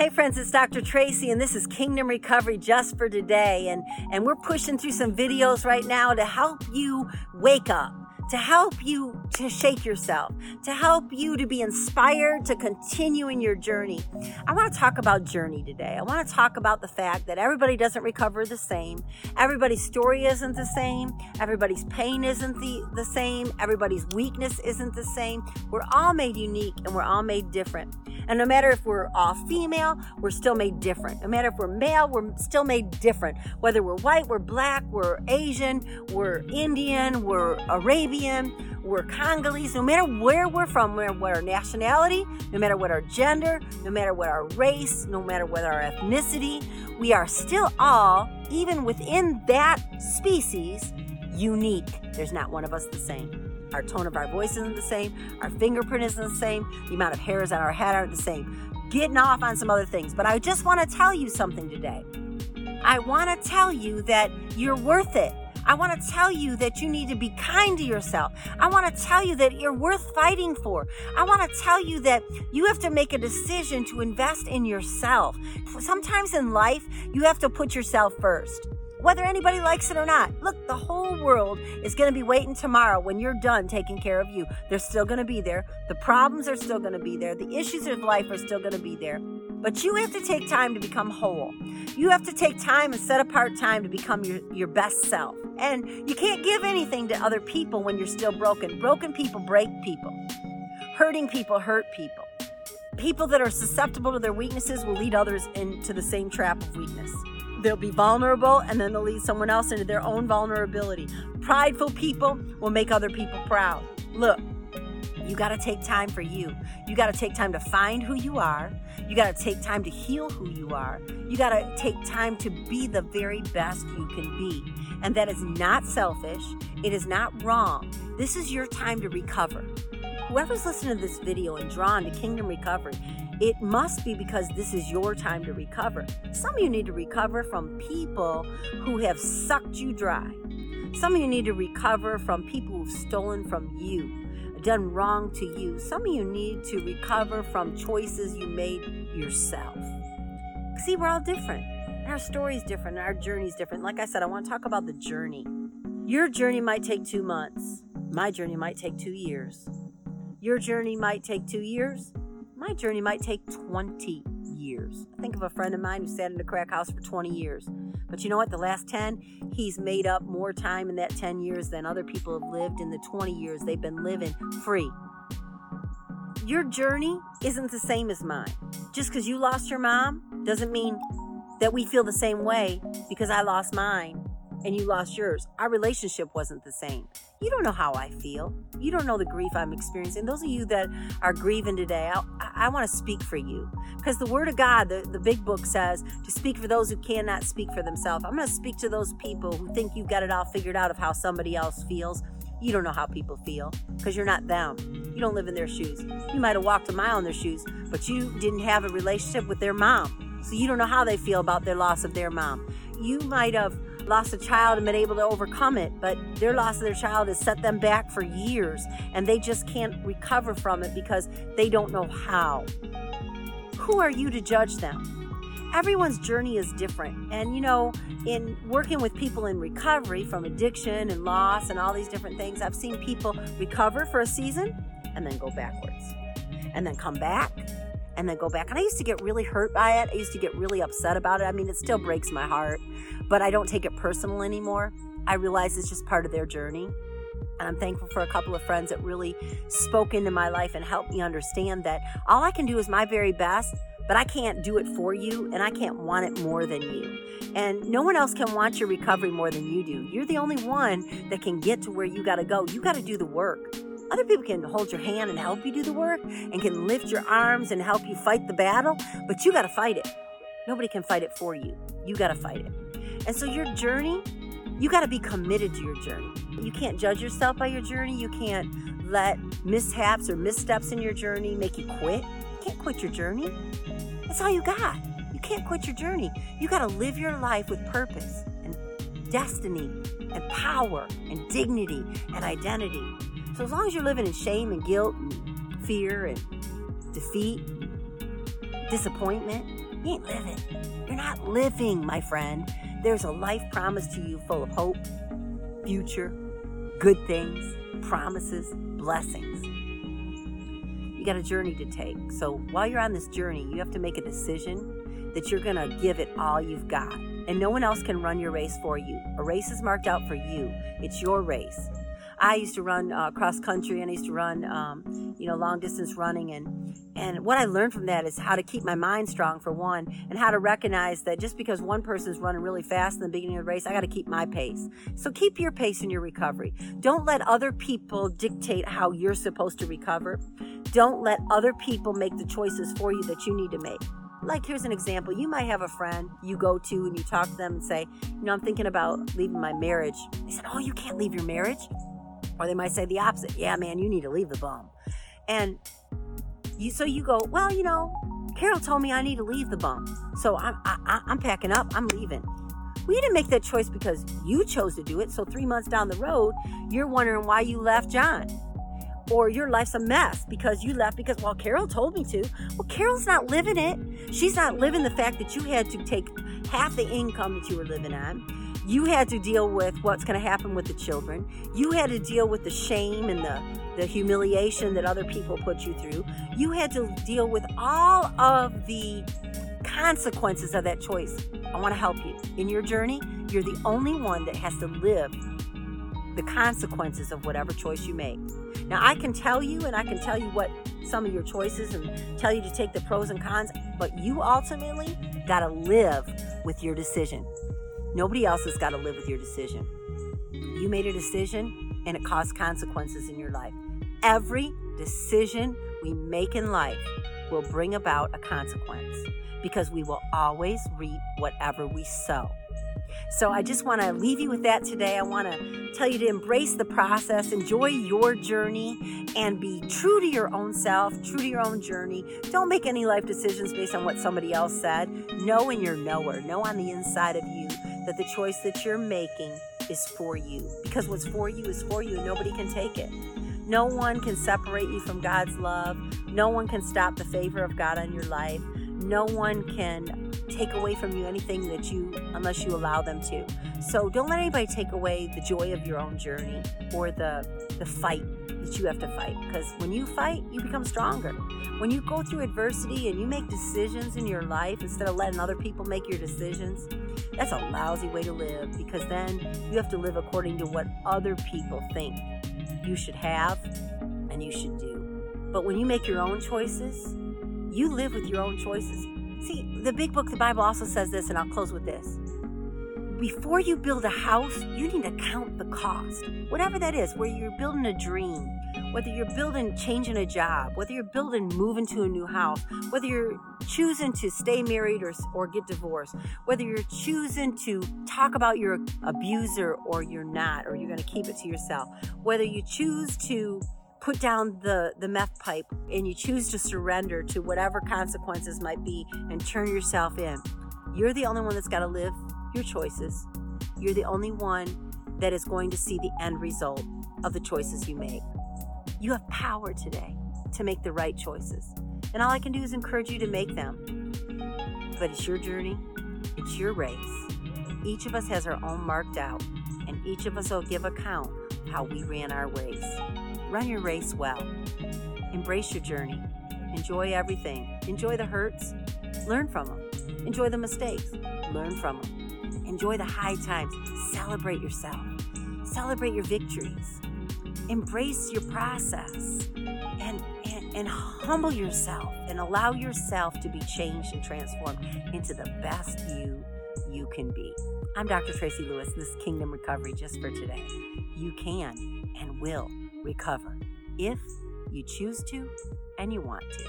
Hey friends, it's Dr. Tracy and this is Kingdom Recovery just for today. And, and we're pushing through some videos right now to help you wake up to help you to shake yourself, to help you to be inspired to continue in your journey. I want to talk about journey today. I want to talk about the fact that everybody doesn't recover the same. Everybody's story isn't the same. Everybody's pain isn't the, the same. Everybody's weakness isn't the same. We're all made unique and we're all made different. And no matter if we're all female, we're still made different. No matter if we're male, we're still made different. Whether we're white, we're black, we're Asian, we're Indian, we're Arabian we're Congolese, no matter where we're from, no matter what our nationality, no matter what our gender, no matter what our race, no matter what our ethnicity, we are still all, even within that species, unique. There's not one of us the same. Our tone of our voice isn't the same. Our fingerprint isn't the same. The amount of hairs on our head aren't the same. Getting off on some other things. But I just want to tell you something today. I want to tell you that you're worth it. I want to tell you that you need to be kind to yourself. I want to tell you that you're worth fighting for. I want to tell you that you have to make a decision to invest in yourself. Sometimes in life, you have to put yourself first whether anybody likes it or not. Look, the whole world is going to be waiting tomorrow when you're done taking care of you. They're still going to be there. The problems are still going to be there. The issues of life are still going to be there. But you have to take time to become whole. You have to take time and set apart time to become your, your best self. And you can't give anything to other people when you're still broken. Broken people break people, hurting people hurt people. People that are susceptible to their weaknesses will lead others into the same trap of weakness. They'll be vulnerable and then they'll lead someone else into their own vulnerability. Prideful people will make other people proud. Look, you got to take time for you. You got to take time to find who you are. You got to take time to heal who you are. You got to take time to be the very best you can be. And that is not selfish. It is not wrong. This is your time to recover. Whoever's listening to this video and drawn to Kingdom Recovery, it must be because this is your time to recover. Some of you need to recover from people who have sucked you dry. Some of you need to recover from people who've stolen from you, done wrong to you. Some of you need to recover from choices you made yourself. See, we're all different. Our story's different, our journey's different. Like I said, I want to talk about the journey. Your journey might take two months. My journey might take two years. Your journey might take two years. My journey might take 20 years. I think of a friend of mine who sat in a crack house for 20 years. But you know what? The last 10, he's made up more time in that 10 years than other people have lived in the 20 years they've been living free. Your journey isn't the same as mine. Just because you lost your mom doesn't mean that we feel the same way because I lost mine and you lost yours. Our relationship wasn't the same. You don't know how I feel. You don't know the grief I'm experiencing. Those of you that are grieving today, I, I want to speak for you because the Word of God, the, the big book says to speak for those who cannot speak for themselves. I'm going to speak to those people who think you've got it all figured out of how somebody else feels. You don't know how people feel because you're not them. You don't live in their shoes. You might have walked a mile in their shoes, but you didn't have a relationship with their mom. So you don't know how they feel about their loss of their mom. You might have lost a child and been able to overcome it, but their loss of their child has set them back for years and they just can't recover from it because they don't know how. Who are you to judge them? Everyone's journey is different. And you know, in working with people in recovery from addiction and loss and all these different things, I've seen people recover for a season and then go backwards and then come back and then go back. And I used to get really hurt by it. I used to get really upset about it. I mean, it still breaks my heart, but I don't take it personal anymore. I realize it's just part of their journey. And I'm thankful for a couple of friends that really spoke into my life and helped me understand that all I can do is my very best, but I can't do it for you and I can't want it more than you. And no one else can want your recovery more than you do. You're the only one that can get to where you got to go. You got to do the work. Other people can hold your hand and help you do the work and can lift your arms and help you fight the battle, but you got to fight it. Nobody can fight it for you. You got to fight it. And so your journey, you got to be committed to your journey. You can't judge yourself by your journey. You can't let mishaps or missteps in your journey make you quit. You can't quit your journey. That's all you got. You can't quit your journey. You got to live your life with purpose and destiny and power and dignity and identity. So as long as you're living in shame and guilt and fear and defeat, disappointment, You ain't living. You're not living, my friend. There's a life promised to you full of hope, future, good things, promises, blessings. You got a journey to take. So while you're on this journey, you have to make a decision that you're going to give it all you've got. And no one else can run your race for you. A race is marked out for you, it's your race. I used to run uh, cross country and I used to run, um, you know, long distance running. And, and what I learned from that is how to keep my mind strong for one and how to recognize that just because one person's running really fast in the beginning of the race, I got to keep my pace. So keep your pace in your recovery. Don't let other people dictate how you're supposed to recover. Don't let other people make the choices for you that you need to make like here's an example you might have a friend you go to and you talk to them and say you know i'm thinking about leaving my marriage they said oh you can't leave your marriage or they might say the opposite. Yeah, man, you need to leave the bum. And you, so you go, well, you know, Carol told me I need to leave the bum. So I'm, I, I'm packing up. I'm leaving. We didn't make that choice because you chose to do it. So three months down the road, you're wondering why you left John. Or your life's a mess because you left because, well, Carol told me to. Well, Carol's not living it. She's not living the fact that you had to take half the income that you were living on you had to deal with what's going to happen with the children. You had to deal with the shame and the, the humiliation that other people put you through. You had to deal with all of the consequences of that choice. I want to help you. In your journey, you're the only one that has to live the consequences of whatever choice you make. Now, I can tell you and I can tell you what some of your choices and tell you to take the pros and cons, but you ultimately got to live with your decision. Nobody else has got to live with your decision. You made a decision and it caused consequences in your life. Every decision we make in life will bring about a consequence because we will always reap whatever we sow. So I just want to leave you with that today. I want to tell you to embrace the process, enjoy your journey, and be true to your own self, true to your own journey. Don't make any life decisions based on what somebody else said. Know in your knower, know on the inside of you that the choice that you're making is for you. Because what's for you is for you, and nobody can take it. No one can separate you from God's love. No one can stop the favor of God on your life. No one can take away from you anything that you, unless you allow them to. So don't let anybody take away the joy of your own journey or the, the fight that you have to fight. Because when you fight, you become stronger. When you go through adversity and you make decisions in your life instead of letting other people make your decisions, that's a lousy way to live because then you have to live according to what other people think you should have and you should do. But when you make your own choices, you live with your own choices. See, the big book, the Bible also says this, and I'll close with this. Before you build a house, you need to count the cost. Whatever that is, where you're building a dream, whether you're building changing a job, whether you're building moving to a new house, whether you're choosing to stay married or, or get divorced, whether you're choosing to talk about your abuser or you're not, or you're going to keep it to yourself, whether you choose to put down the, the meth pipe and you choose to surrender to whatever consequences might be and turn yourself in, you're the only one that's got to live your choices. You're the only one that is going to see the end result of the choices you make. You have power today to make the right choices. And all I can do is encourage you to make them. But it's your journey, it's your race. Each of us has our own marked out, and each of us will give account how we ran our race. Run your race well. Embrace your journey. Enjoy everything. Enjoy the hurts. Learn from them. Enjoy the mistakes. Learn from them. Enjoy the high times. Celebrate yourself. Celebrate your victories. Embrace your process and, and, and humble yourself and allow yourself to be changed and transformed into the best you you can be. I'm Dr. Tracy Lewis. This is Kingdom Recovery just for today. You can and will recover if you choose to and you want to.